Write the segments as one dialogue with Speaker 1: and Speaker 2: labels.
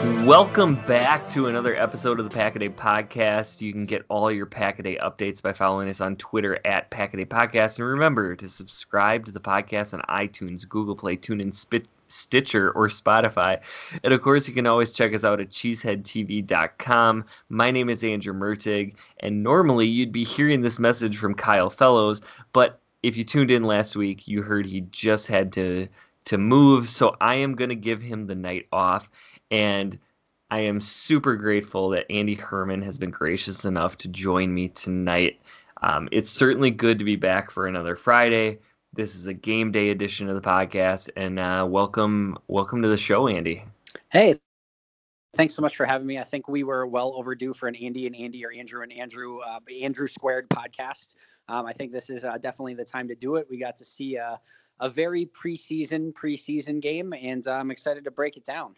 Speaker 1: Welcome back to another episode of the Packaday Podcast. You can get all your Packaday updates by following us on Twitter at Packaday Podcast. And remember to subscribe to the podcast on iTunes, Google Play, TuneIn, Spit, Stitcher, or Spotify. And of course, you can always check us out at cheeseheadtv.com. My name is Andrew Mertig, and normally you'd be hearing this message from Kyle Fellows, but if you tuned in last week, you heard he just had to to move, so I am going to give him the night off and I am super grateful that Andy Herman has been gracious enough to join me tonight. Um, it's certainly good to be back for another Friday. This is a game day edition of the podcast, and uh, welcome, welcome to the show, Andy.
Speaker 2: Hey, thanks so much for having me. I think we were well overdue for an Andy and Andy or Andrew and Andrew, uh, Andrew Squared podcast. Um, I think this is uh, definitely the time to do it. We got to see uh, a very preseason preseason game, and uh, I'm excited to break it down.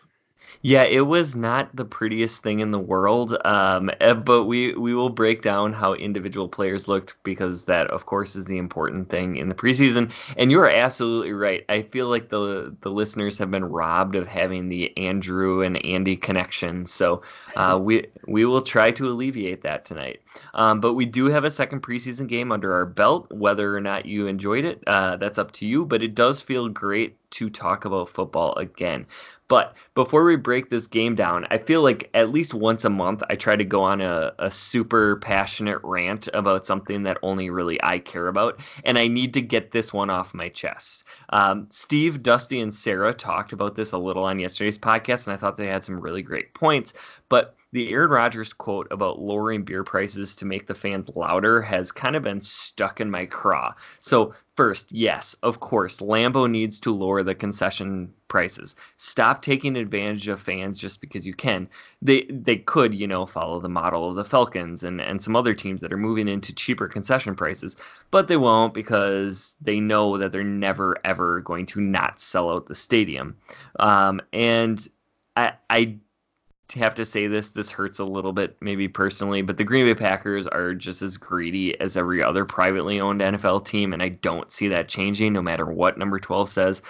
Speaker 1: Yeah, it was not the prettiest thing in the world, um, eh, but we we will break down how individual players looked because that, of course, is the important thing in the preseason. And you are absolutely right. I feel like the the listeners have been robbed of having the Andrew and Andy connection. So uh, we we will try to alleviate that tonight. Um, but we do have a second preseason game under our belt. Whether or not you enjoyed it, uh, that's up to you. But it does feel great to talk about football again. But before we break this game down, I feel like at least once a month I try to go on a, a super passionate rant about something that only really I care about. And I need to get this one off my chest. Um, Steve, Dusty, and Sarah talked about this a little on yesterday's podcast, and I thought they had some really great points. But the Aaron Rodgers quote about lowering beer prices to make the fans louder has kind of been stuck in my craw. So, first, yes, of course, Lambeau needs to lower the concession prices. Stop taking advantage of fans just because you can. They they could, you know, follow the model of the Falcons and, and some other teams that are moving into cheaper concession prices, but they won't because they know that they're never ever going to not sell out the stadium. Um, and I I have to say this. This hurts a little bit, maybe personally, but the Green Bay Packers are just as greedy as every other privately owned NFL team, and I don't see that changing no matter what number 12 says.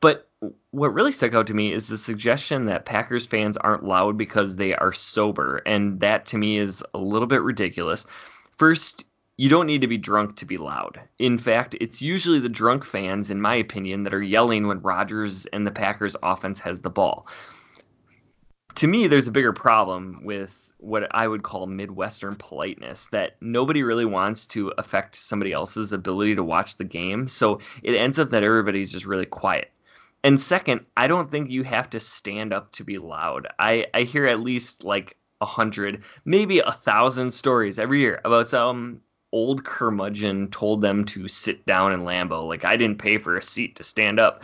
Speaker 1: But what really stuck out to me is the suggestion that Packers fans aren't loud because they are sober, and that to me is a little bit ridiculous. First, you don't need to be drunk to be loud. In fact, it's usually the drunk fans, in my opinion, that are yelling when Rodgers and the Packers offense has the ball. To me, there's a bigger problem with what I would call Midwestern politeness that nobody really wants to affect somebody else's ability to watch the game. So it ends up that everybody's just really quiet. And second, I don't think you have to stand up to be loud. I, I hear at least like a hundred, maybe a thousand stories every year about some old curmudgeon told them to sit down in Lambeau. Like I didn't pay for a seat to stand up.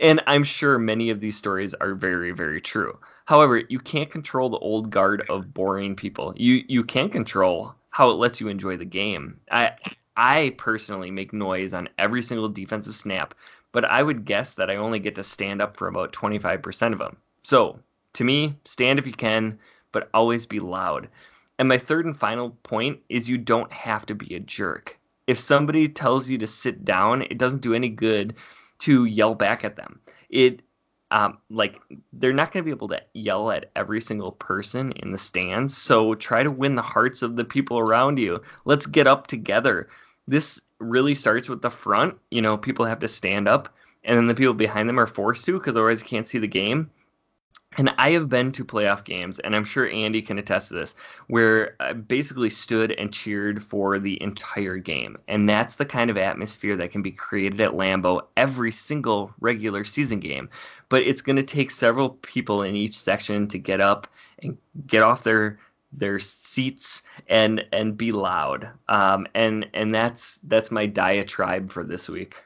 Speaker 1: And I'm sure many of these stories are very, very true. However, you can't control the old guard of boring people. You you can control how it lets you enjoy the game. I I personally make noise on every single defensive snap, but I would guess that I only get to stand up for about 25% of them. So, to me, stand if you can, but always be loud. And my third and final point is you don't have to be a jerk. If somebody tells you to sit down, it doesn't do any good to yell back at them. It um, like they're not going to be able to yell at every single person in the stands. So try to win the hearts of the people around you. Let's get up together. This really starts with the front. You know, people have to stand up, and then the people behind them are forced to because otherwise you can't see the game. And I have been to playoff games, and I'm sure Andy can attest to this, where I basically stood and cheered for the entire game. And that's the kind of atmosphere that can be created at Lambeau every single regular season game. But it's going to take several people in each section to get up and get off their their seats and and be loud. Um, and and that's that's my diatribe for this week.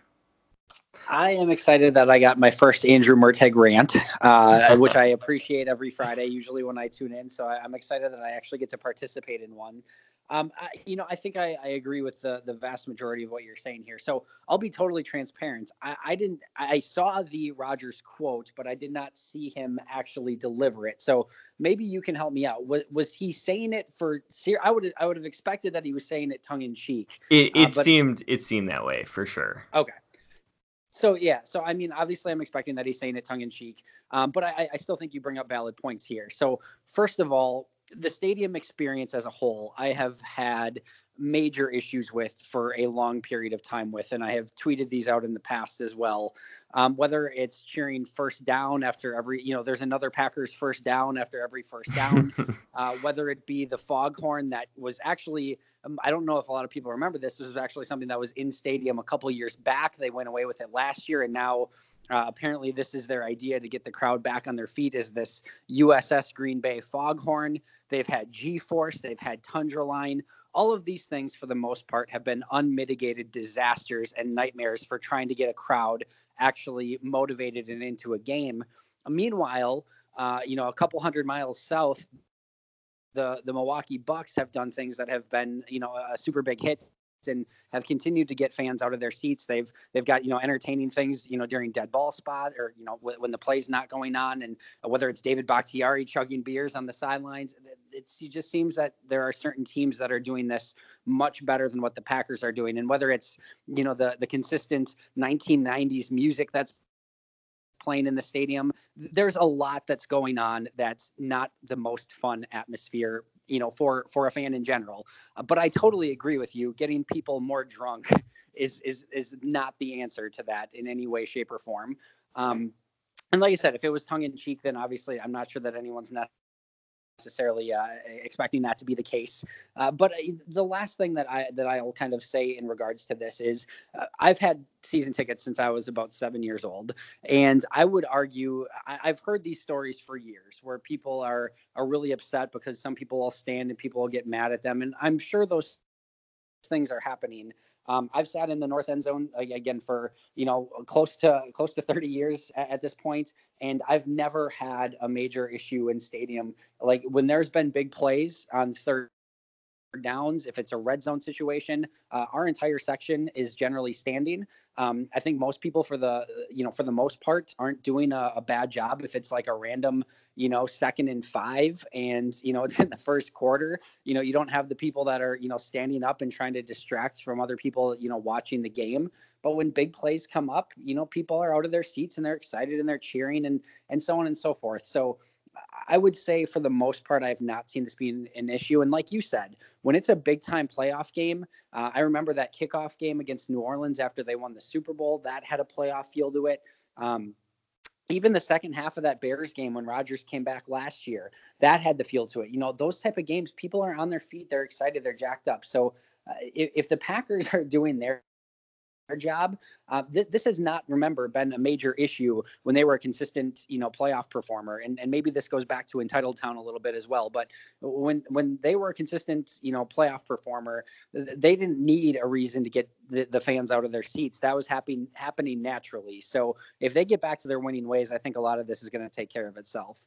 Speaker 2: I am excited that I got my first Andrew Mertig rant, uh, which I appreciate every Friday, usually when I tune in. So I, am excited that I actually get to participate in one. Um, I, you know, I think I, I, agree with the the vast majority of what you're saying here. So I'll be totally transparent. I, I didn't. I saw the Rodgers quote, but I did not see him actually deliver it. So maybe you can help me out. Was, was he saying it for? I would I would have expected that he was saying it tongue in cheek.
Speaker 1: It, it uh, but, seemed it seemed that way for sure.
Speaker 2: Okay. So yeah, so I mean, obviously, I'm expecting that he's saying it tongue in cheek, um, but I, I still think you bring up valid points here. So first of all, the stadium experience as a whole, I have had major issues with for a long period of time with, and I have tweeted these out in the past as well. Um, whether it's cheering first down after every, you know, there's another Packers first down after every first down, uh, whether it be the foghorn that was actually, um, I don't know if a lot of people remember this. This was actually something that was in stadium a couple years back. They went away with it last year, and now uh, apparently this is their idea to get the crowd back on their feet. Is this USS Green Bay foghorn? They've had G-force, they've had Tundra Line all of these things, for the most part, have been unmitigated disasters and nightmares for trying to get a crowd actually motivated and into a game. Meanwhile, uh, you know, a couple hundred miles south, the the Milwaukee Bucks have done things that have been, you know, a super big hit and have continued to get fans out of their seats. They've they've got you know entertaining things you know during dead ball spot or you know w- when the play's not going on, and uh, whether it's David Bakhtiari chugging beers on the sidelines, it's, it just seems that there are certain teams that are doing this much better than what the Packers are doing, and whether it's you know the the consistent 1990s music that's playing in the stadium. There's a lot that's going on that's not the most fun atmosphere you know for for a fan in general. Uh, but i totally agree with you. Getting people more drunk is is is not the answer to that in any way shape or form. Um, and like i said if it was tongue in cheek then obviously i'm not sure that anyone's necessarily uh, expecting that to be the case. Uh, but uh, the last thing that I that I'll kind of say in regards to this is uh, I've had season tickets since I was about seven years old, and I would argue I, have heard these stories for years where people are are really upset because some people will stand and people will get mad at them, and I'm sure those things are happening. Um, I've sat in the north end zone again for you know close to close to 30 years at, at, this point, and I've never had a major issue in stadium. Like when there's been big plays on third downs, if it's a red zone situation, uh, our entire section is generally standing. Um, I think most people, for the you know, for the most part, aren't doing a, a, bad job. If it's like a random, you know, second and five, and you know, it's in the first quarter, you know, you don't have the people that are you know standing up and trying to distract from other people, you know, watching the game. But when big plays come up, you know, people are out of their seats and they're excited and they're cheering and and so on and so forth. So I would say for the most part, I have not seen this being an issue. And like you said, when it's a big time playoff game, uh, I remember that kickoff game against New Orleans after they won the Super Bowl. That had a playoff feel to it. Um, even the second half of that Bears game when Rodgers came back last year, that had the feel to it. You know, those type of games, people are on their feet, they're excited, they're jacked up. So uh, if, if the Packers are doing their job. Uh, th- this has not, remember, been a major issue when they were a consistent, you know, playoff performer. And and maybe this goes back to entitled town a little bit as well. But when when they were a consistent, you know, playoff performer, they didn't need a reason to get the, the fans out of their seats. That was happening happening naturally. So if they get back to their winning ways, I think a lot of this is going to take care of itself.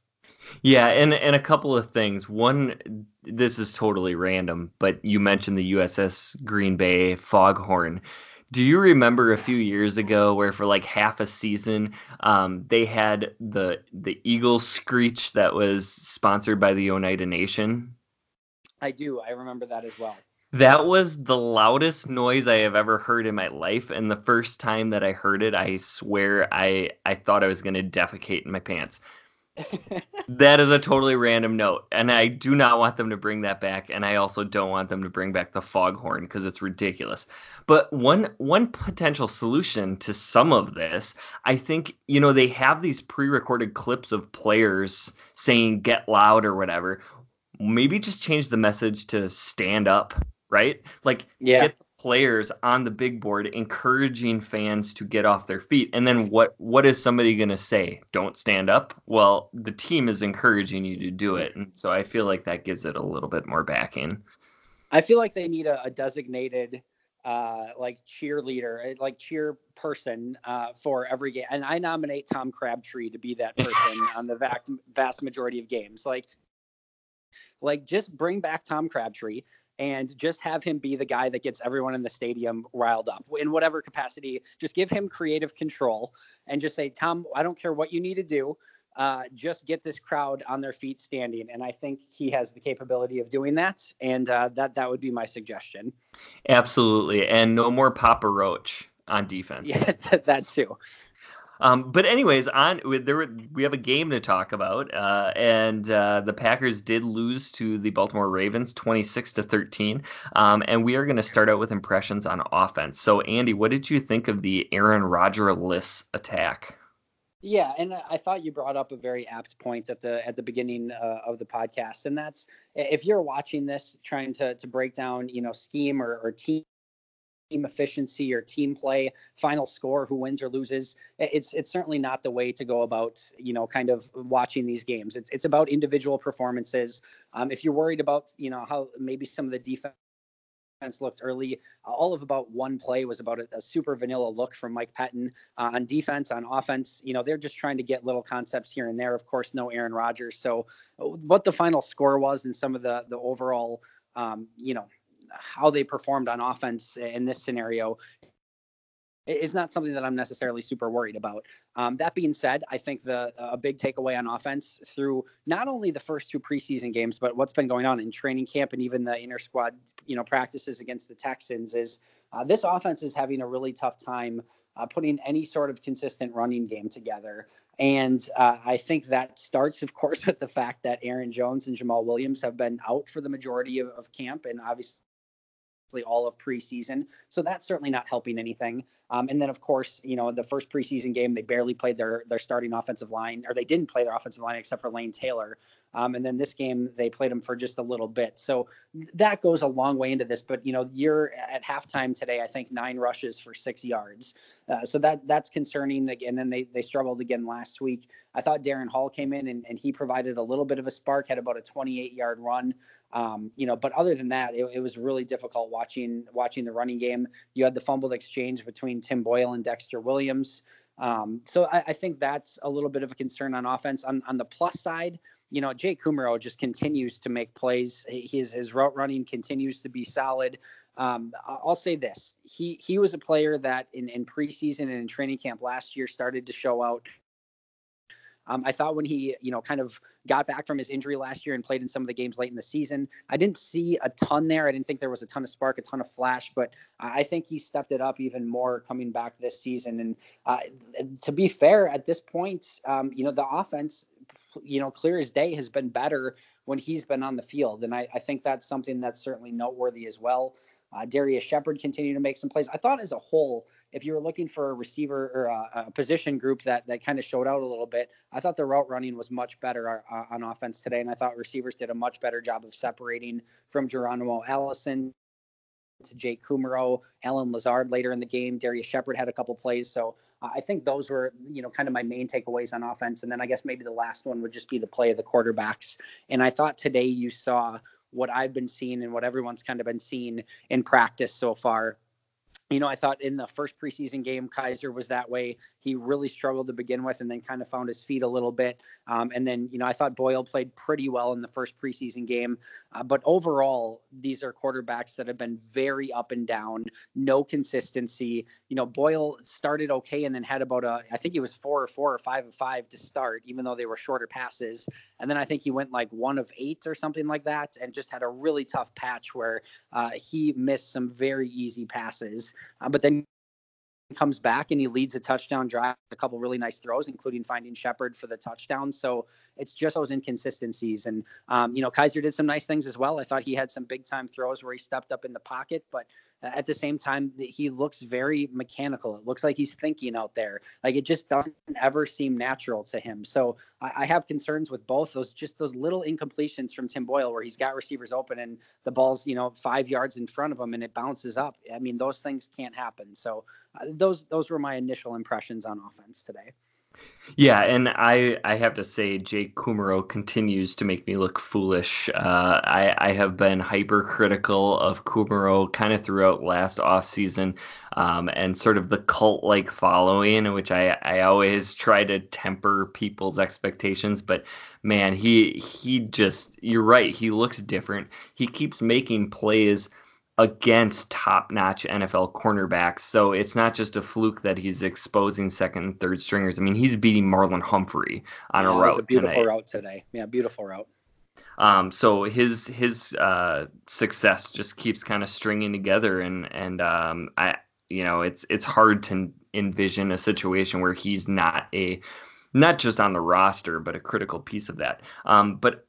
Speaker 1: Yeah, and and a couple of things. One, this is totally random, but you mentioned the USS Green Bay Foghorn. Do you remember a few years ago where for like half a season um, they had the the eagle screech that was sponsored by the Oneida Nation?
Speaker 2: I do. I remember that as well.
Speaker 1: That was the loudest noise I have ever heard in my life, and the first time that I heard it, I swear I I thought I was going to defecate in my pants that is a totally random note, and I do not want them to bring that back, and I also don't want them to bring back the foghorn because it's ridiculous. But one one potential solution to some of this, I think, you know, they have these pre-recorded clips of players saying "get loud" or whatever. Maybe just change the message to "stand up." Right? Like, yeah. get players on the big board encouraging fans to get off their feet and then what what is somebody going to say don't stand up well the team is encouraging you to do it and so i feel like that gives it a little bit more backing
Speaker 2: i feel like they need a, a designated uh, like cheerleader, uh, like cheer person uh, for every game. And I nominate Tom Crabtree to be that person on the vast, vast majority of games. Like, like just bring back Tom Crabtree and just have him be the guy that gets everyone in the stadium riled up in whatever capacity. Just give him creative control and just say, Tom, I don't care what you need to do. Uh, just get this crowd on their feet standing. And I think he has the capability of doing that. And uh, that that would be my suggestion.
Speaker 1: Absolutely. And no more Papa Roach on defense.
Speaker 2: Yeah, that, that too.
Speaker 1: Um, but anyways, on there we have a game to talk about, uh, and uh, the Packers did lose to the Baltimore Ravens, twenty six to thirteen. Um, and we are going to start out with impressions on offense. So, Andy, what did you think of the Aaron Rodgers attack?
Speaker 2: Yeah, and I thought you brought up a very apt point at the at the beginning uh, of the podcast, and that's if you're watching this, trying to to break down, you know, scheme or, or team team efficiency or team play, final score, who wins or loses. It's it's certainly not the way to go about you know kind of watching these games. It's it's about individual performances. Um, if you're worried about you know how maybe some of the defense looked early. All of about one play was about a, a super vanilla look from Mike Pettine uh, on defense, on offense. You know, they're just trying to get little concepts here and there. Of course, no Aaron Rodgers. So, uh, what the final score was and some of the the overall, um, you know, how they performed on offense in this scenario is not something that I'm necessarily super worried about. Um, that being said, I think the a big takeaway on offense through not only the first two preseason games, but what's been going on in training camp and even the inter squad, you know, practices against the Texans is uh, this offense is having a really tough time uh, putting any sort of consistent running game together. And uh, I think that starts, of course, with the fact that Aaron Jones and Jamaal Williams have been out for the majority of, of camp, and obviously all of preseason. So that's certainly not helping anything. Um, and then, of course, you know, the first preseason game, they barely played their their starting offensive line, or they didn't play their offensive line except for Lane Taylor. Um, and then this game, they played him for just a little bit. So that goes a long way into this. But you know, you're at halftime today. I think nine rushes for six yards. Uh, so that that's concerning. And then they they struggled again last week. I thought Darrin Hall came in and, and he provided a little bit of a spark. Had about a 28 yard run. Um, you know, but other than that, it, it was really difficult watching watching the running game. You had the fumbled exchange between Tim Boyle and Dexter Williams. Um, so I, I, think that's a little bit of a concern on offense. On on the plus side, you know, Jake Kumerow just continues to make plays. His his route running continues to be solid. Um, I'll say this: he he was a player that in in preseason and in training camp last year started to show out. Um, I thought when he, you know, kind of got back from his injury last year and played in some of the games late in the season, I didn't see a ton there. I didn't think there was a ton of spark, a ton of flash, but I think he stepped it up even more coming back this season. And uh, to be fair, at this point, um, you know, the offense you know, clear as day, has been better when he's been on the field. And I, I think that's something that's certainly noteworthy as well. Uh, Darrius Shepherd continued to make some plays. I thought as a whole, if you were looking for a receiver or a, a position group that that kind of showed out a little bit, I thought the route running was much better uh, on offense today, and I thought receivers did a much better job of separating from Geronimo Allison to Jake Kumerow, Allen Lazard later in the game. Darrius Shepherd had a couple plays, so uh, I think those were you know kind of my main takeaways on offense. And then I guess maybe the last one would just be the play of the quarterbacks. And I thought today you saw what I've been seeing and what everyone's kind of been seeing in practice so far you know, I thought in the first preseason game, Kizer was that way. He really struggled to begin with and then kind of found his feet a little bit. Um, and then, you know, I thought Boyle played pretty well in the first preseason game. Uh, but overall, these are quarterbacks that have been very up and down, no consistency. You know, Boyle started okay and then had about a, I think he was four or four or five of five to start, even though they were shorter passes. And then I think he went like one of eight or something like that and just had a really tough patch where uh, he missed some very easy passes. Uh, but then comes back and he leads a touchdown drive, a couple really nice throws, including finding Shepherd for the touchdown. So it's just those inconsistencies. And, um, you know, Kizer did some nice things as well. I thought he had some big time throws where he stepped up in the pocket, but at the same time he looks very mechanical. It looks like he's thinking out there. Like it just doesn't ever seem natural to him. So I, I, have concerns with both those just those little incompletions from tim boyle where he's got receivers open and the ball's you know five yards in front of him and it bounces up. I mean those things can't happen. So uh, those those were my initial impressions on offense today
Speaker 1: yeah, and I I have to say Jake Kumerow continues to make me look foolish. Uh, I I have been hypercritical of Kumerow kind of throughout last offseason um, and sort of the cult like following, which I I always try to temper people's expectations, but man, he he just you're right. He looks different. He keeps making plays against top notch NFL cornerbacks. So it's not just a fluke that he's exposing second and third stringers. I mean, he's beating Marlon Humphrey on
Speaker 2: yeah,
Speaker 1: a route.
Speaker 2: a beautiful
Speaker 1: tonight.
Speaker 2: route today. Yeah, beautiful route.
Speaker 1: Um, so his his uh, success just keeps kind of stringing together, and and um, I you know it's it's hard to envision a situation where he's not a not just on the roster, but a critical piece of that. Um, but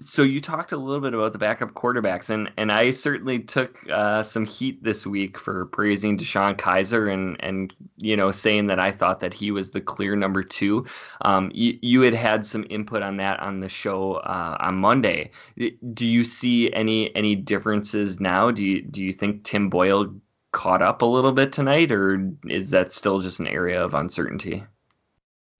Speaker 1: so you talked a little bit about the backup quarterbacks, and and I certainly took uh, some heat this week for praising DeShone Kizer and and you know saying that I thought that he was the clear number two. Um, you, you had had some input on that on the show uh, on Monday. Do you see any any differences now? Do you do you think Tim Boyle caught up a little bit tonight, or is that still just an area of uncertainty?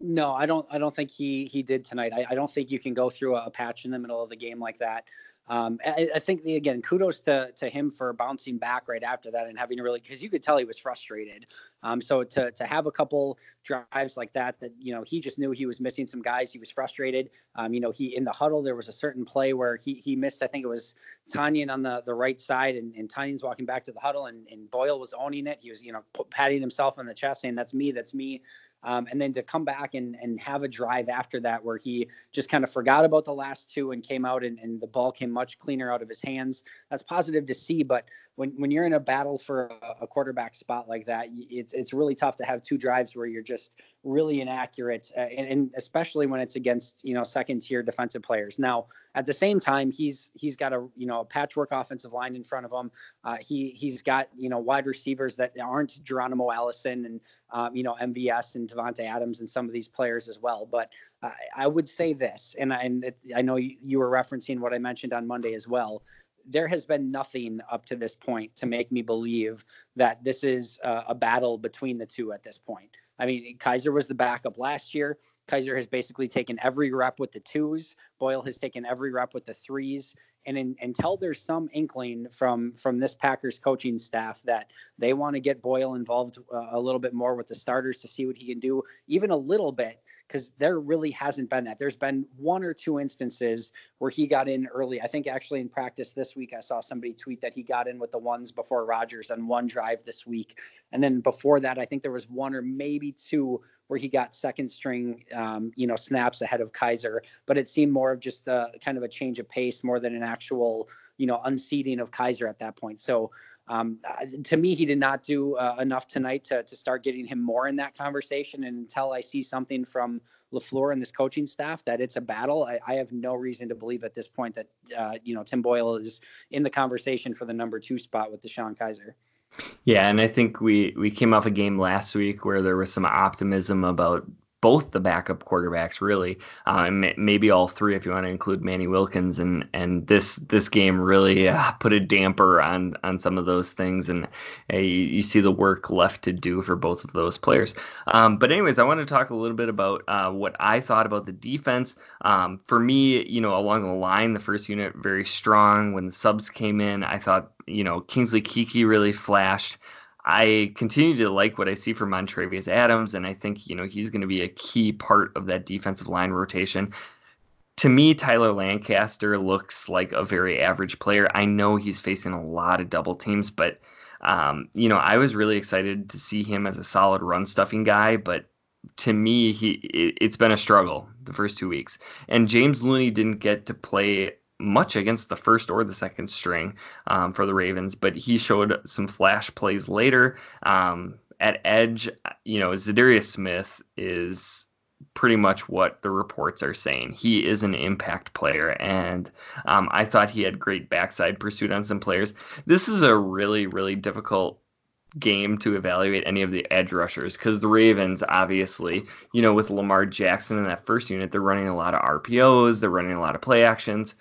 Speaker 2: No, I don't. I don't think he he did tonight. I, I don't think you can go through a, a, patch in the middle of the game like that. Um, I, I, think the, again, kudos to to him for bouncing back right after that and having a really because you could tell he was frustrated. Um, so to to have a couple drives like that, that you know he just knew he was missing some guys. He was frustrated. Um, you know, he in the huddle there was a certain play where he he missed. I think it was Tonyan on the the right side, and, and Tonyan's walking back to the huddle, and, and Boyle was owning it. He was you know patting himself on the chest, saying, "That's me, that's me." Um, and then to come back and, and have a drive after that where he just kind of forgot about the last two and came out and, and the ball came much cleaner out of his hands. That's positive to see. But when, when you're in a battle for a, a quarterback spot like that, it's, it's really tough to have two drives where you're just really inaccurate, uh, and, and, especially when it's against you know second tier defensive players. Now, at the same time, he's he's got a you know a patchwork offensive line in front of him. Uh, he he's got you know wide receivers that aren't Geronimo Allison and um, you know MVS and Davante Adams and some of these players as well. But uh, I would say this, and and it, I know you, you were referencing what I mentioned on Monday as well there has been nothing up to this point to make me believe that this is a, a battle between the two at this point. I mean, Kizer was the backup last year. Kizer has basically taken every rep with the twos. Boyle has taken every rep with the threes. And in, until there's some inkling from from this Packers coaching staff that they want to get Boyle involved uh, a little bit more with the starters to see what he can do, even a little bit, because there really hasn't been that. There's been one or two instances where he got in early. I think actually in practice this week, I saw somebody tweet that he got in with the ones before Rodgers on one drive this week. And then before that, I think there was one or maybe two where he got second string, um, you know, snaps ahead of Kizer. But it seemed more of just a kind of a change of pace more than an actual, you know, unseating of Kizer at that point. So um, uh, to me, he did not do uh, enough tonight to, to start getting him more in that conversation. And until I see something from LaFleur and this coaching staff that it's a battle, I, I have no reason to believe at this point that, uh, you know, Tim Boyle is in the conversation for the number two spot with DeShone Kizer.
Speaker 1: Yeah, and I think we we came off a game last week where there was some optimism about both the backup quarterbacks really, uh, maybe all three if you want to include Manny Wilkins. And and this this game really uh, put a damper on on some of those things, and uh, you, you, see the work left to do for both of those players. Um, but anyways, I want to talk a little bit about uh, what I thought about the defense. Um, for me, you know, along the line, the first unit very strong. When the subs came in, I thought you know Kingsley Keke really flashed. I continue to like what I see from Montravius Adams, and I think you know he's going to be a key part of that defensive line rotation. To me, Tyler Lancaster looks like a very average player. I know he's facing a lot of double teams, but um, you know I was really excited to see him as a solid run stuffing guy. But to me, he it, it's been a struggle the first two weeks, and James Looney didn't get to play much against the first or the second string um, for the Ravens, but he showed some flash plays later. Um, at edge, you know, Za'Darius Smith is pretty much what the reports are saying. He is an impact player, and um, I thought he had great backside pursuit on some players. This is a really, really difficult game to evaluate any of the edge rushers because the Ravens, obviously, you know, with Lamar Jackson in that first unit, they're running a lot of RPOs, they're running a lot of play actions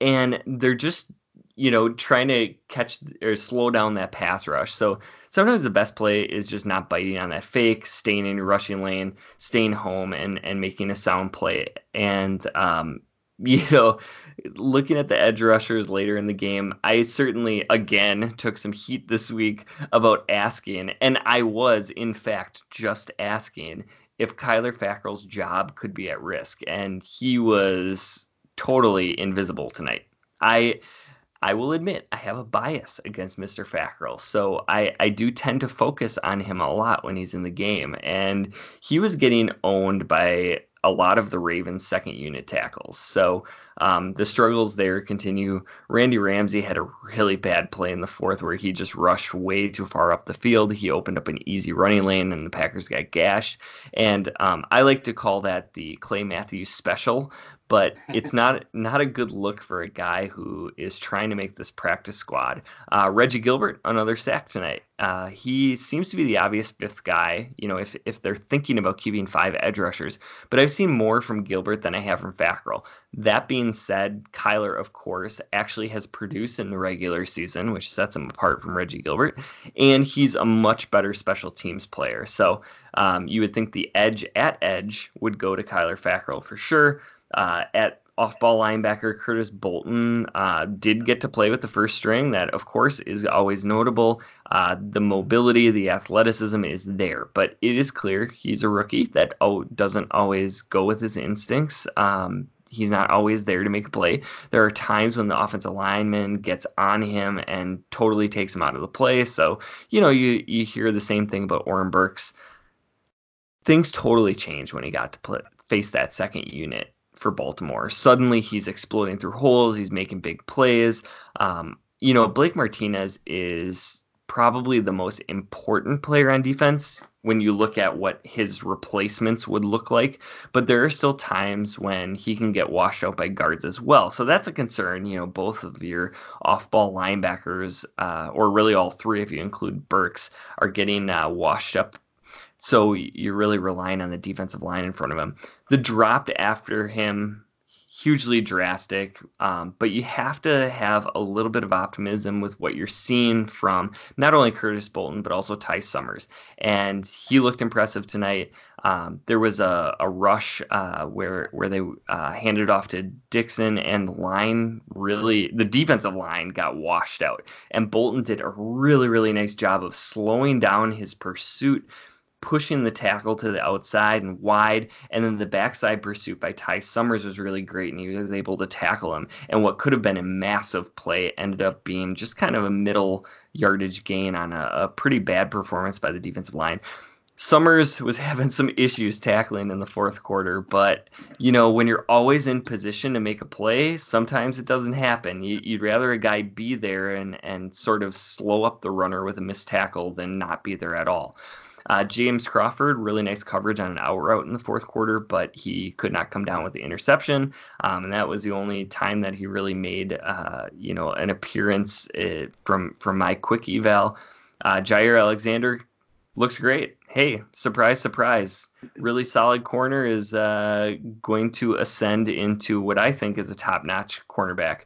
Speaker 1: and they're just you know trying to catch or slow down that pass rush. So sometimes the best play is just not biting on that fake, staying in your rushing lane, staying home, and and making a sound play. And um, you know, looking at the edge rushers later in the game, I certainly again took some heat this week about asking, and I was in fact just asking if Kyler Fackrell's job could be at risk, and he was totally invisible tonight. I I will admit I have a bias against Mr. Fackrell, so I, I do tend to focus on him a lot when he's in the game, and he was getting owned by a lot of the Ravens' second unit tackles. So um, the struggles there continue. Randy Ramsey had a really bad play in the fourth where he just rushed way too far up the field. He opened up an easy running lane and the Packers got gashed. And um, I like to call that the Clay Matthews special but it's not not a good look for a guy who is trying to make this practice squad. Uh, Reggie Gilbert, another sack tonight. Uh, he seems to be the obvious fifth guy. You know, if if they're thinking about keeping five edge rushers, but I've seen more from Gilbert than I have from Fackrell. That being said, Kyler, of course, actually has produced in the regular season, which sets him apart from Reggie Gilbert, and he's a much better special teams player. So um, you would think the edge at edge would go to Kyler Fackrell for sure. Uh, at off-ball linebacker Curtis Bolton uh, did get to play with the first string. That, of course, is always notable. Uh, the mobility, the athleticism is there, but it is clear he's a rookie that oh, doesn't always go with his instincts. Um, he's not always there to make a play. There are times when the offensive lineman gets on him and totally takes him out of the play. So, you know, you you hear the same thing about Oren Burks. Things totally changed when he got to play, face that second unit for Baltimore. Suddenly he's exploding through holes, he's making big plays. Um, you know, Blake Martinez is probably the most important player on defense when you look at what his replacements would look like. But there are still times when he can get washed out by guards as well. So that's a concern. You know, both of your off ball linebackers, uh, or really all three if you include Burks, are getting uh, washed up so you're really relying on the defensive line in front of him. The dropped after him, hugely drastic, um, but you have to have a little bit of optimism with what you're seeing from not only Curtis Bolton, but also Ty Summers. And he looked impressive tonight. Um, there was a, a rush uh, where where they uh, handed off to Dixon, and the line really the defensive line got washed out. And Bolton did a really really nice job of slowing down his pursuit pushing the tackle to the outside and wide, and then the backside pursuit by Ty Summers was really great, and he was able to tackle him. And what could have been a massive play ended up being just kind of a middle yardage gain on a, a pretty bad performance by the defensive line. Summers was having some issues tackling in the fourth quarter, but you know when you're always in position to make a play, sometimes it doesn't happen. You, would rather a guy be there and and sort of slow up the runner with a missed tackle than not be there at all. Uh, James Crawford, really nice coverage on an hour out in the fourth quarter, but he could not come down with the interception, um, and that was the only time that he really made, uh, you know, an appearance uh, from from my quick eval. Uh, Jaire Alexander looks great. Hey, surprise, surprise! Really solid corner is uh, going to ascend into what I think is a top-notch cornerback.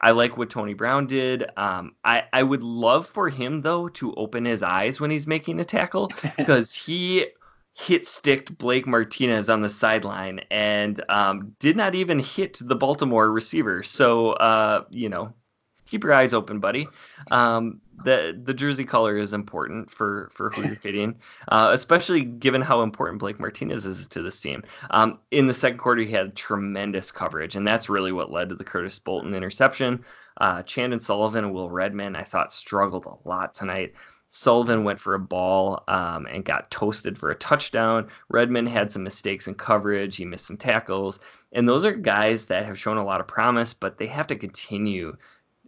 Speaker 1: I like what Tony Brown did. Um, I, I would love for him though to open his eyes when he's making a tackle because he hit sticked Blake Martinez on the sideline and um, did not even hit the Baltimore receiver. So uh, you know, keep your eyes open, buddy. Um, the the jersey color is important for for who you're hitting, uh, especially given how important Blake Martinez is to this team. Um, in the second quarter, he had tremendous coverage, and that's really what led to the Curtis Bolton interception. Uh, Chandon Sullivan and Will Redmond, I thought, struggled a lot tonight. Sullivan went for a ball um, and got toasted for a touchdown. Redmond had some mistakes in coverage. He missed some tackles. And those are guys that have shown a lot of promise, but they have to continue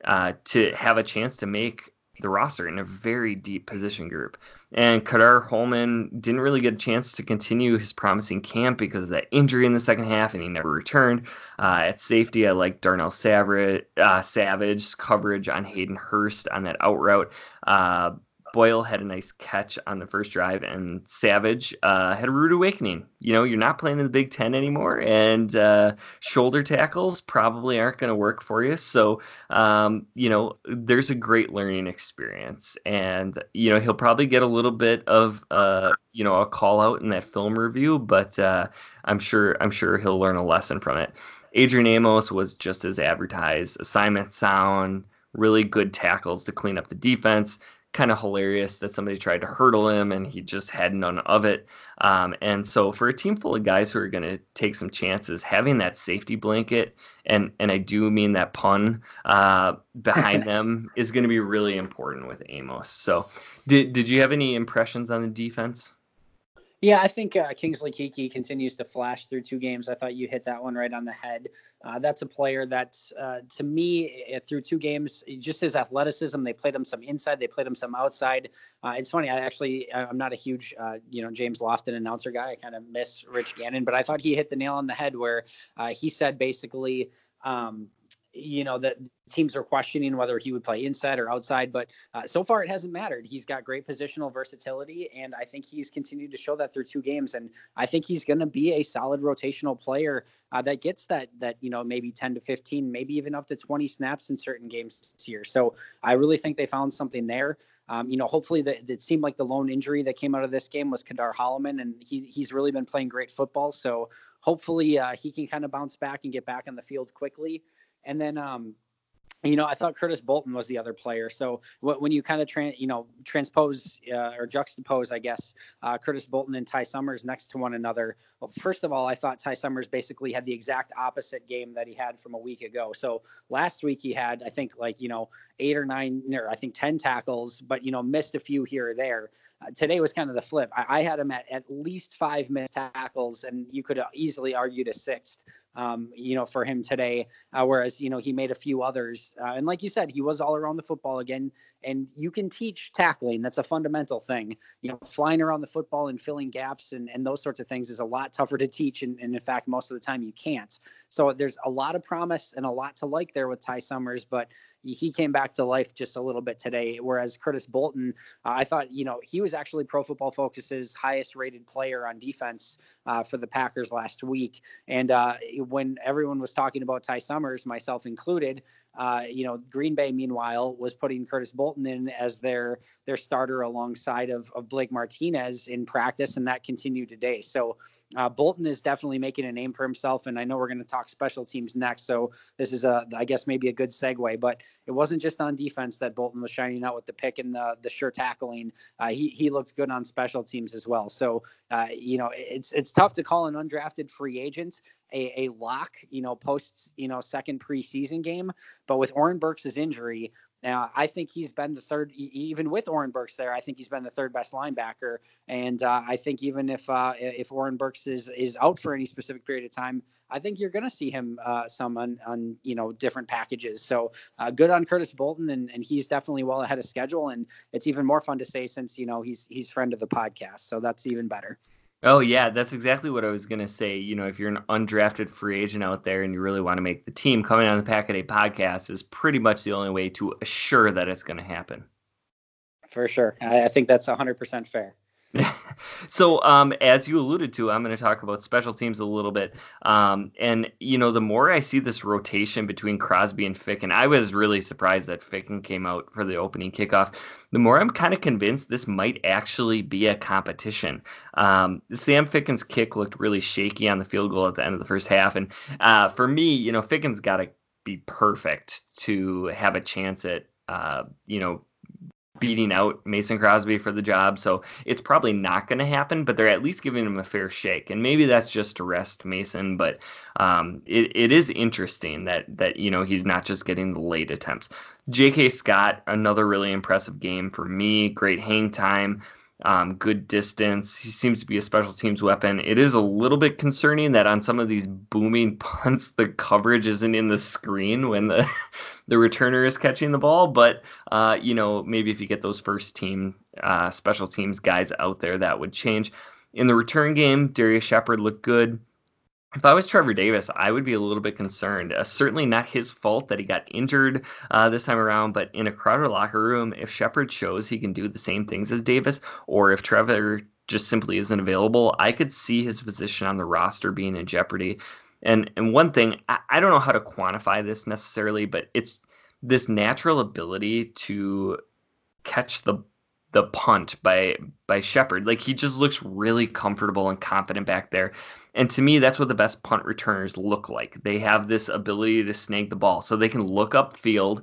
Speaker 1: uh, to have a chance to make the roster in a very deep position group. And Ka'dar Hollman didn't really get a chance to continue his promising camp because of that injury in the second half, and he never returned. Uh, at safety, I like Darnell Savage, uh, Savage's coverage on Hayden Hurst on that out route. Uh, Boyle had a nice catch on the first drive, and Savage uh, had a rude awakening. You know, you're not playing in the Big Ten anymore, and uh, shoulder tackles probably aren't going to work for you. So, um, you know, there's a great learning experience, and you know he'll probably get a little bit of uh, you know a call out in that film review, but uh, I'm sure I'm sure he'll learn a lesson from it. Adrian Amos was just as advertised. Assignment sound, really good tackles to clean up the defense kind of hilarious that somebody tried to hurdle him and he just had none of it. Um, and so for a team full of guys who are going to take some chances, having that safety blanket and and I do mean that pun uh, behind them is going to be really important with Amos. So did did you have any impressions on the defense?
Speaker 2: Yeah, I think uh, Kingsley Keke continues to flash through two games. I thought you hit that one right on the head. Uh, that's a player that, uh, to me, through two games, just his athleticism. They played him some inside, they played him some outside. Uh, it's funny. I actually, I'm not a huge, uh, you know, James Lofton announcer guy. I kind of miss Rich Gannon, but I thought he hit the nail on the head where uh, he said basically. Um, you know that teams are questioning whether he would play inside or outside but uh, so far it hasn't mattered he's got great positional versatility and i think he's continued to show that through two games and i think he's going to be a solid rotational player uh, that gets that that you know maybe 10 to 15 maybe even up to 20 snaps in certain games this year so i really think they found something there um, you know, hopefully, the, it seemed like the lone injury that came out of this game was Ka'dar Hollman, and he he's really been playing great football. So hopefully, uh, he can kind of bounce back and get back on the field quickly. And then, um, you know, I thought Curtis Bolton was the other player. So when you kind of tran, you know, transpose uh, or juxtapose, I guess, uh, Curtis Bolton and Ty Summers next to one another. Well, first of all, I thought Ty Summers basically had the exact opposite game that he had from a week ago. So last week he had, I think, like you know, eight or nine, or I think ten tackles, but you know, missed a few here or there. Uh, today was kind of the flip. I, I, had him at at least five missed tackles, and you could easily argue to sixth um, you know, for him today. Uh, whereas, you know, he made a few others. Uh, and like you said, he was all around the football again. And you can teach tackling. That's a fundamental thing. You know, flying around the football and filling gaps and, and those sorts of things is a lot tougher to teach. And, and in fact, most of the time you can't. So there's a lot of promise and a lot to like there with Ty Summers. But he came back to life just a little bit today. Whereas Curtis Bolton, uh, I thought, you know, he was actually Pro Football Focus's highest rated player on defense uh, for the Packers last week. And uh, when everyone was talking about Ty Summers, myself included, uh, you know, Green Bay, meanwhile, was putting Curtis Bolton in as their their starter alongside of, of Blake Martinez in practice, and that continued today. So uh, Bolton is definitely making a name for himself, and I know we're going to talk special teams next. So this is a, I guess, maybe a good segue. But it wasn't just on defense that Bolton was shining out with the pick and the the sure tackling. Uh, he he looked good on special teams as well. So uh, you know, it's it's tough to call an undrafted free agent a, a lock, you know, post you know second preseason game. But with Oren Burks' injury, Now, I think he's been the third, even with Oren Burks there. I think he's been the third best linebacker, and uh, I think even if uh, if Oren Burks is is out for any specific period of time, I think you're going to see him uh, some on, on you know different packages. So uh, good on Curtis Bolton, and, and he's definitely well ahead of schedule. And it's even more fun to say since you know he's he's friend of the podcast, so that's even better.
Speaker 1: Oh yeah, that's exactly what I was gonna say. You know, if you're an undrafted free agent out there and you really want to make the team, coming on the Pack a Day podcast is pretty much the only way to assure that it's gonna happen.
Speaker 2: For sure, I, I think that's 100% fair.
Speaker 1: so, um, as you alluded to, I'm going to talk about special teams a little bit. Um, and, you know, the more I see this rotation between Crosby and Ficken, I was really surprised that Ficken came out for the opening kickoff. The more I'm kind of convinced this might actually be a competition. Um, Sam Ficken's kick looked really shaky on the field goal at the end of the first half. And uh, for me, you know, Ficken's got to be perfect to have a chance at, uh, you know, beating out Mason Crosby for the job. So it's probably not going to happen, but they're at least giving him a fair shake. And maybe that's just to rest Mason, but um, it, it is interesting that that you know he's not just getting the late attempts. J.K. Scott, another really impressive game for me. Great hang time um, good distance. He seems to be a special teams weapon. It is a little bit concerning that on some of these booming punts, the coverage isn't in the screen when the the returner is catching the ball. But uh, you know, maybe if you get those first team uh, special teams guys out there, that would change. In the return game, Darrius Shepherd looked good if I was Trevor Davis, I would be a little bit concerned. Uh, certainly not his fault that he got injured uh, this time around, but in a crowded locker room, if Shepherd shows he can do the same things as Davis, or if Trevor just simply isn't available, I could see his position on the roster being in jeopardy. And and one thing, I, I don't know how to quantify this necessarily, but it's this natural ability to catch the the punt by by Shepherd. Like he just looks really comfortable and confident back there. And to me, that's what the best punt returners look like. They have this ability to snag the ball. So they can look up field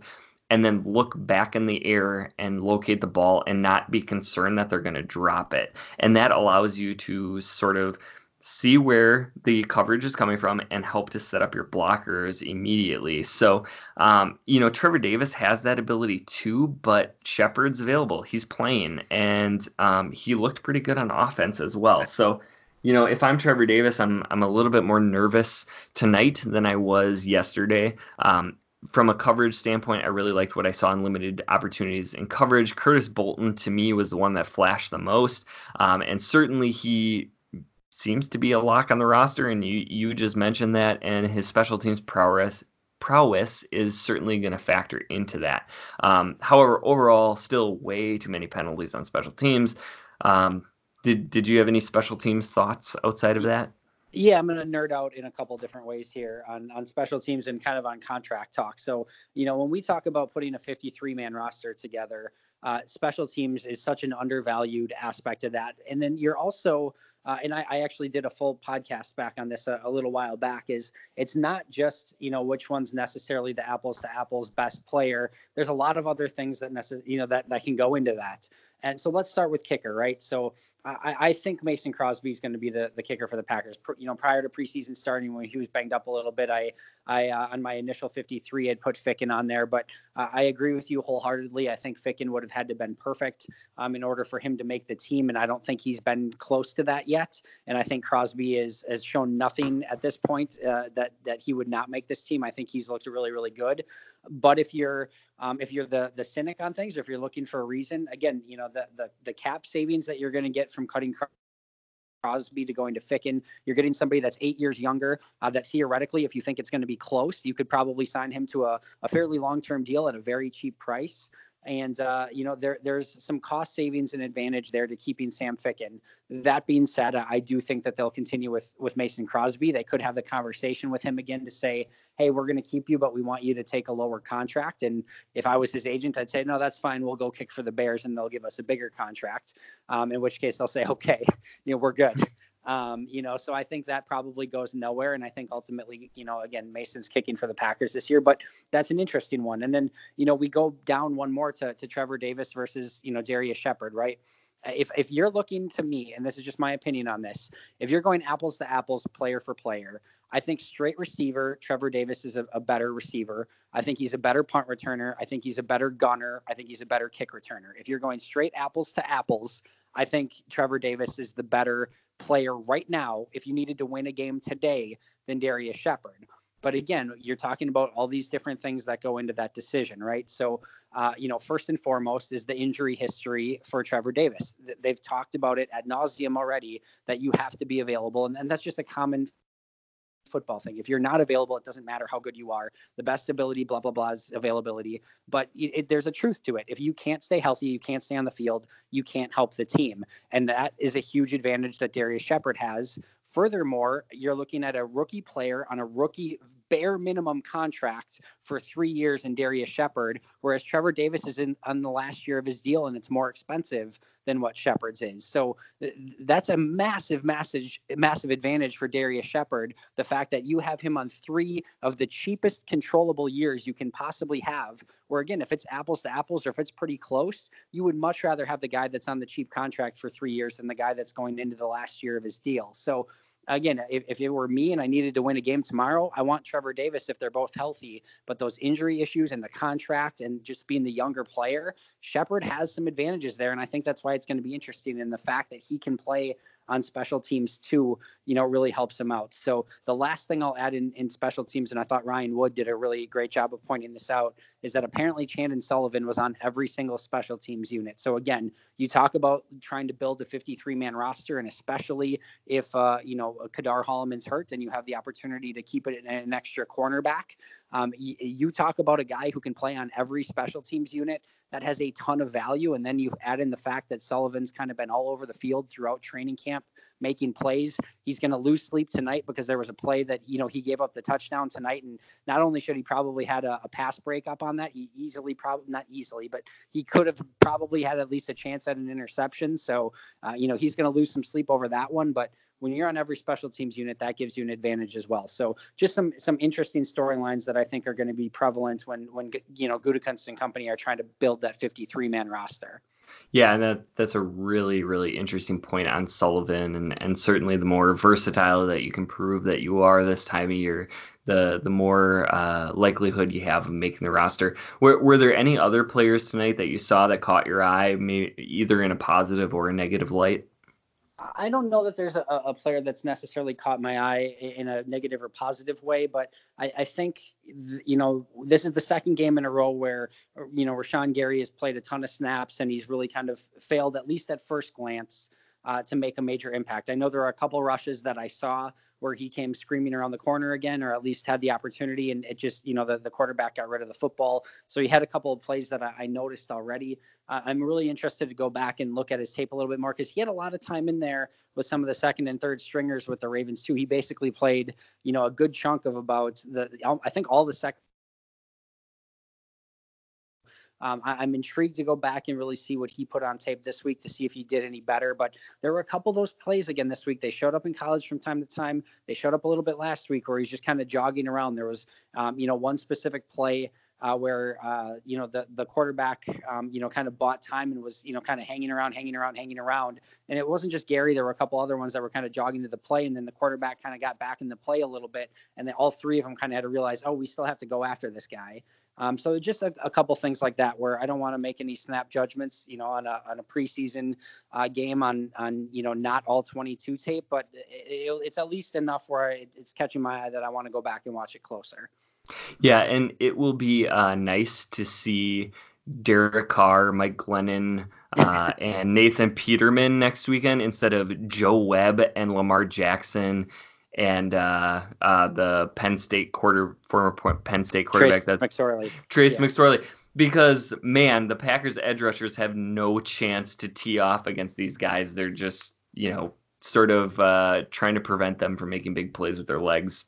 Speaker 1: and then look back in the air and locate the ball and not be concerned that they're going to drop it. And that allows you to sort of see where the coverage is coming from and help to set up your blockers immediately. So, um, you know, Trevor Davis has that ability too, but Shepherd's available. He's playing and um, he looked pretty good on offense as well. So, you know, if I'm Trevor Davis, I'm I'm a little bit more nervous tonight than I was yesterday. Um, from a coverage standpoint, I really liked what I saw in limited opportunities in coverage. Curtis Bolton to me was the one that flashed the most, um, and certainly he seems to be a lock on the roster. And you you just mentioned that, and his special teams prowess prowess is certainly going to factor into that. Um, however, overall, still way too many penalties on special teams. Um, did did you have any special teams thoughts outside of that?
Speaker 2: Yeah, I'm going to nerd out in a couple different ways here on, on special teams and kind of on contract talk. So, you know, when we talk about putting a 53 man roster together, uh, special teams is such an undervalued aspect of that. And then you're also, uh, and I, I, actually did a full podcast back on this a, a, little while back, is it's not just, you know, which one's necessarily the apples to apples best player. There's a lot of other things that, necess- you know, that, that can go into that. And so let's start with kicker, right? So I, I think Mason Crosby is going to be the, the kicker for the Packers. you know, prior to preseason starting, when he was banged up a little bit, I, I uh, on my initial 53 had put Ficken on there, but uh, I agree with you wholeheartedly. I think Ficken would have had to been perfect um, in order for him to make the team, and I don't think he's been close to that yet. And I think Crosby is has shown nothing at this point uh, that that he would not make this team. I think he's looked really really good. But if you're um, if you're the the cynic on things, or if you're looking for a reason, again, you know the the, the cap savings that you're going to get from cutting Crosby to going to Ficken. You're getting somebody that's eight years younger. Uh, that theoretically, if you think it's going to be close, you could probably sign him to a, a fairly long term deal at a very cheap price. And uh, you know there there's some cost savings and advantage there to keeping Sam Ficken. That being said, I do think that they'll continue with with Mason Crosby. They could have the conversation with him again to say, hey, we're going to keep you, but we want you to take a lower contract. And if I was his agent, I'd say, no, that's fine. We'll go kick for the Bears, and they'll give us a bigger contract. Um, in which case, they'll say, okay, you know, we're good. Um, you know, so I think that probably goes nowhere. And I think ultimately, you know, again, Mason's kicking for the Packers this year, but that's an interesting one. And then, you know, we go down one more to, to Trevor Davis versus, you know, Darrius Shepherd, right? if if you're looking to me, and this is just my opinion on this, if you're going apples to apples, player for player, I think straight receiver, Trevor Davis is a, a, better receiver. I think he's a better punt returner. I think he's a better gunner. I think he's a better kick returner. If you're going straight apples to apples, I think Trevor Davis is the better player right now if you needed to win a game today than Darrius Shepherd. But again, you're talking about all these different things that go into that decision, right? So, uh, you know, first and foremost is the injury history for Trevor Davis. They've talked about it ad nauseum already that you have to be available, and, and that's just a common football thing. If you're not available, it doesn't matter how good you are. The best ability, blah blah blah, is availability. But it, it, there's a truth to it. If you can't stay healthy, you can't stay on the field. You can't help the team, and that is a huge advantage that Darrius Shepherd has. Furthermore, you're looking at a rookie player on a rookie bare minimum contract for three years in Darrius Shepherd, whereas Trevor Davis is in on the last year of his deal and it's more expensive than what Shepherd's is. So uh, that's a massive, massive, massive advantage for Darrius Shepherd. The fact that you have him on three of the cheapest controllable years you can possibly have. Where again, if it's apples to apples or if it's pretty close, you would much rather have the guy that's on the cheap contract for three years than the guy that's going into the last year of his deal. So again, if, if it were me and I needed to win a game tomorrow, I want Trevor Davis if they're both healthy. But those injury issues and the contract and just being the younger player, Shepherd has some advantages there. And I think that's why it's going to be interesting in the fact that he can play on special teams too, you know, really helps him out. So the last thing I'll add in, in special teams, and I thought Ryan Wood did a really great job of pointing this out, is that apparently Chandon Sullivan was on every single special teams unit. So again, you talk about trying to build a 53 man roster, and especially if, uh, you know, Ka'dar Hollman's hurt, then you have the opportunity to keep it in an extra cornerback. Um, you, you talk about a guy who can play on every special teams unit that has a ton of value. And then you add in the fact that Sullivan's kind of been all over the field throughout training camp making plays. He's going to lose sleep tonight because there was a play that you know he gave up the touchdown tonight, and not only should he probably had a, a pass breakup on that, he easily probably not easily, but he could have probably had at least a chance at an interception. So uh, you know he's going to lose some sleep over that one, but when you're on every special teams unit, that gives you an advantage as well. So just some some interesting storylines that I think are going to be prevalent when when you know Gutekunst and company are trying to build that 53 man roster.
Speaker 1: Yeah, and that that's a really really interesting point on Sullivan, and and certainly the more versatile that you can prove that you are this time of year, the the more uh, likelihood you have of making the roster. Were, were there any other players tonight that you saw that caught your eye, maybe either in a positive or a negative light?
Speaker 2: I don't know that there's a, a, player that's necessarily caught my eye in a negative or positive way, but I, I, think you know this is the second game in a row where you know Rashan Gary has played a ton of snaps and he's really kind of failed at least at first glance uh, to make a major impact. I know there are a couple rushes that I saw where he came screaming around the corner again, or at least had the opportunity, and it just, you know, the, the quarterback got rid of the football. So he had a couple of plays that I, I noticed already. Uh, I'm really interested to go back and look at his tape a little bit more because he had a lot of time in there with some of the second and third stringers with the Ravens too. He basically played, you know, a good chunk of about the, I think all the second um, I, am intrigued to go back and really see what he put on tape this week to see if he did any better. But there were a couple of those plays again this week. They showed up in college from time to time. They showed up a little bit last week where he's just kind of jogging around. There was, um, you know, one specific play uh, where uh, you know the the quarterback um, you know kind of bought time and was you know kind of hanging around, hanging around, hanging around. And it wasn't just Gary. There were a couple other ones that were kind of jogging to the play, and then the quarterback kind of got back in the play a little bit, and then all three of them kind of had to realize, oh, we still have to go after this guy. Um, so just a, a, couple things like that where I don't want to make any snap judgments, you know, on a, on a preseason uh, game on on you know not all 22 tape, but it, it, it's at least enough where it, it's catching my eye that I want to go back and watch it closer.
Speaker 1: Yeah, and it will be uh, nice to see Derek Carr, Mike Glennon, uh, and Nathan Peterman next weekend instead of Joe Webb and Lamar Jackson and uh, uh, the Penn State quarter former Penn State quarterback
Speaker 2: Trace that's McSorley.
Speaker 1: Trace yeah. McSorley. Because man, the Packers edge rushers have no chance to tee off against these guys. They're just you know sort of uh, trying to prevent them from making big plays with their legs.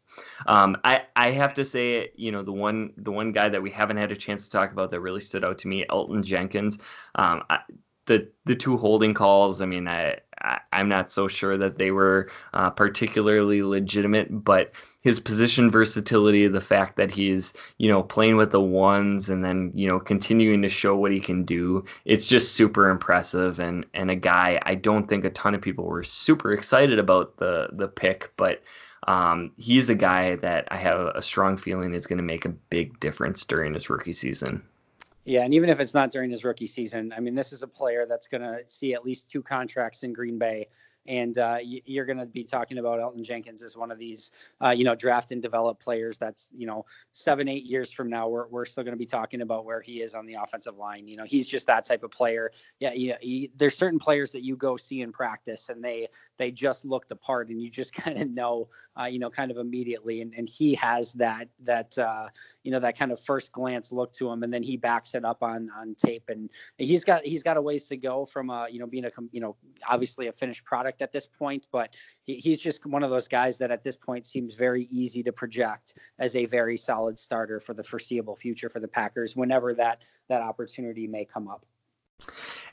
Speaker 1: Um, I I have to say, you know, the one the one guy that we haven't had a chance to talk about that really stood out to me, Elgton Jenkins. Um, I, the the two holding calls. I mean, I I, am not so sure that they were uh, particularly legitimate, but his position versatility, the fact that he's, you know, playing with the ones and then, you know, continuing to show what he can do, it's just super impressive and and a guy I don't think a ton of people were super excited about the the pick, but um, he's a guy that I have a strong feeling is going to make a big difference during his rookie season.
Speaker 2: Yeah, and even if it's not during his rookie season, I mean, this is a player that's going to see at least two contracts in Green Bay and uh, you're going to be talking about Elgton Jenkins as one of these, uh, you know, draft and develop players. That's you know, seven, eight years from now, we're we're still going to be talking about where he is on the offensive line. You know, he's just that type of player. Yeah, yeah. He, there's certain players that you go see in practice, and they they just look the part, and you just kind of know, uh, you know, kind of immediately. And and he has that that uh, you know that kind of first glance look to him, and then he backs it up on on tape, and he's got he's got a ways to go from uh, you know being a you know obviously a finished product product at this point, but he, he's just one of those guys that at this point seems very easy to project as a very solid starter for the foreseeable future for the Packers whenever that that opportunity may come up.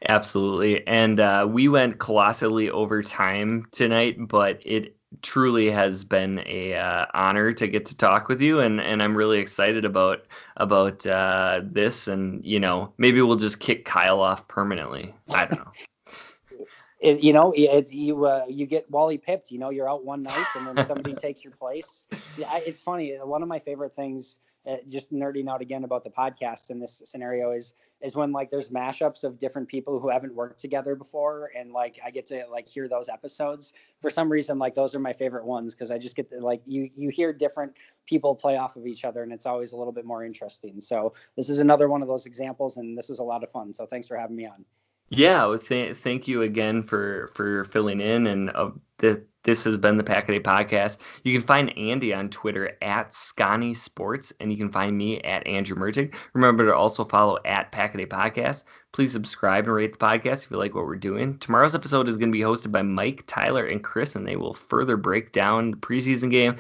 Speaker 1: Absolutely. And uh, we went colossally over time tonight, but it truly has been a uh, honor to get to talk with you and and I'm really excited about about uh, this and you know maybe we'll just kick Kyle off permanently I don't know
Speaker 2: it, you know, it, you uh, you get Wally pipped. You know, you're out one night and then somebody takes your place. Yeah, it's funny. One of my favorite things, uh, just nerding out again about the podcast in this scenario is is when like there's mashups of different people who haven't worked together before, and like I get to like hear those episodes. For some reason, like those are my favorite ones because I just get to, like you you hear different people play off of each other, and it's always a little bit more interesting. So this is another one of those examples, and this was a lot of fun. So thanks for having me on.
Speaker 1: Yeah, th- thank you again for for filling in, and uh, th- this has been the Pack-A-Day Podcast. You can find Andy on Twitter at Scotty Sports, and you can find me at Andrew Mertig. Remember to also follow at Pack-A-Day Podcast. Please subscribe and rate the podcast if you like what we're doing. Tomorrow's episode is going to be hosted by Mike, Tyler, and Chris, and they will further break down the preseason game.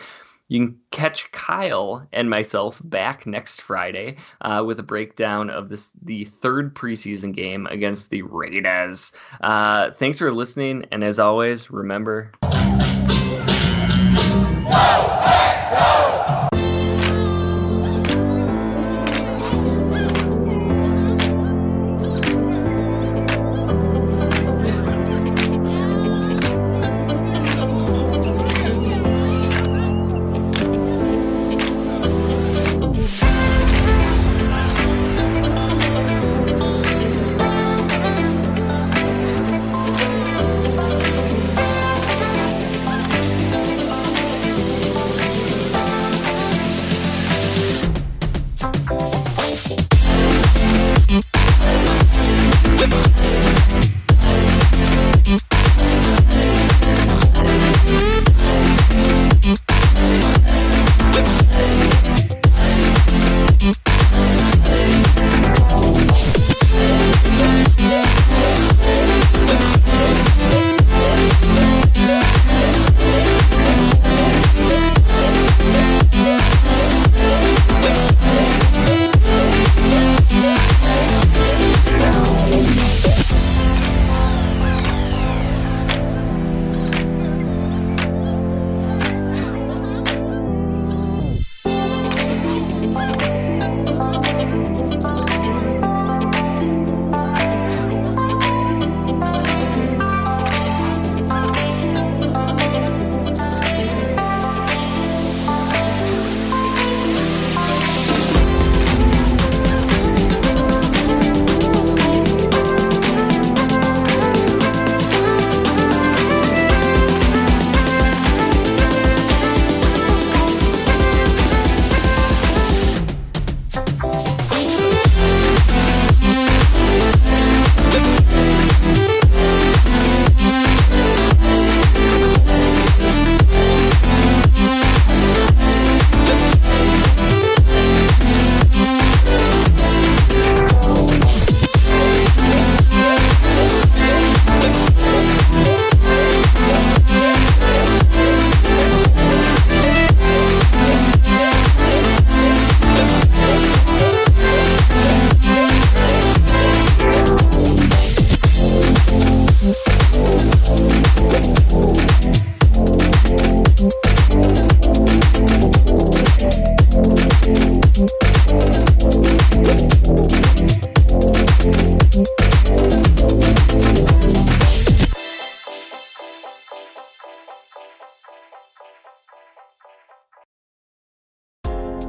Speaker 1: You can catch Kyle and myself back next Friday uh, with a breakdown of this the third preseason game against the Raiders. Uh, thanks for listening, and as always, remember.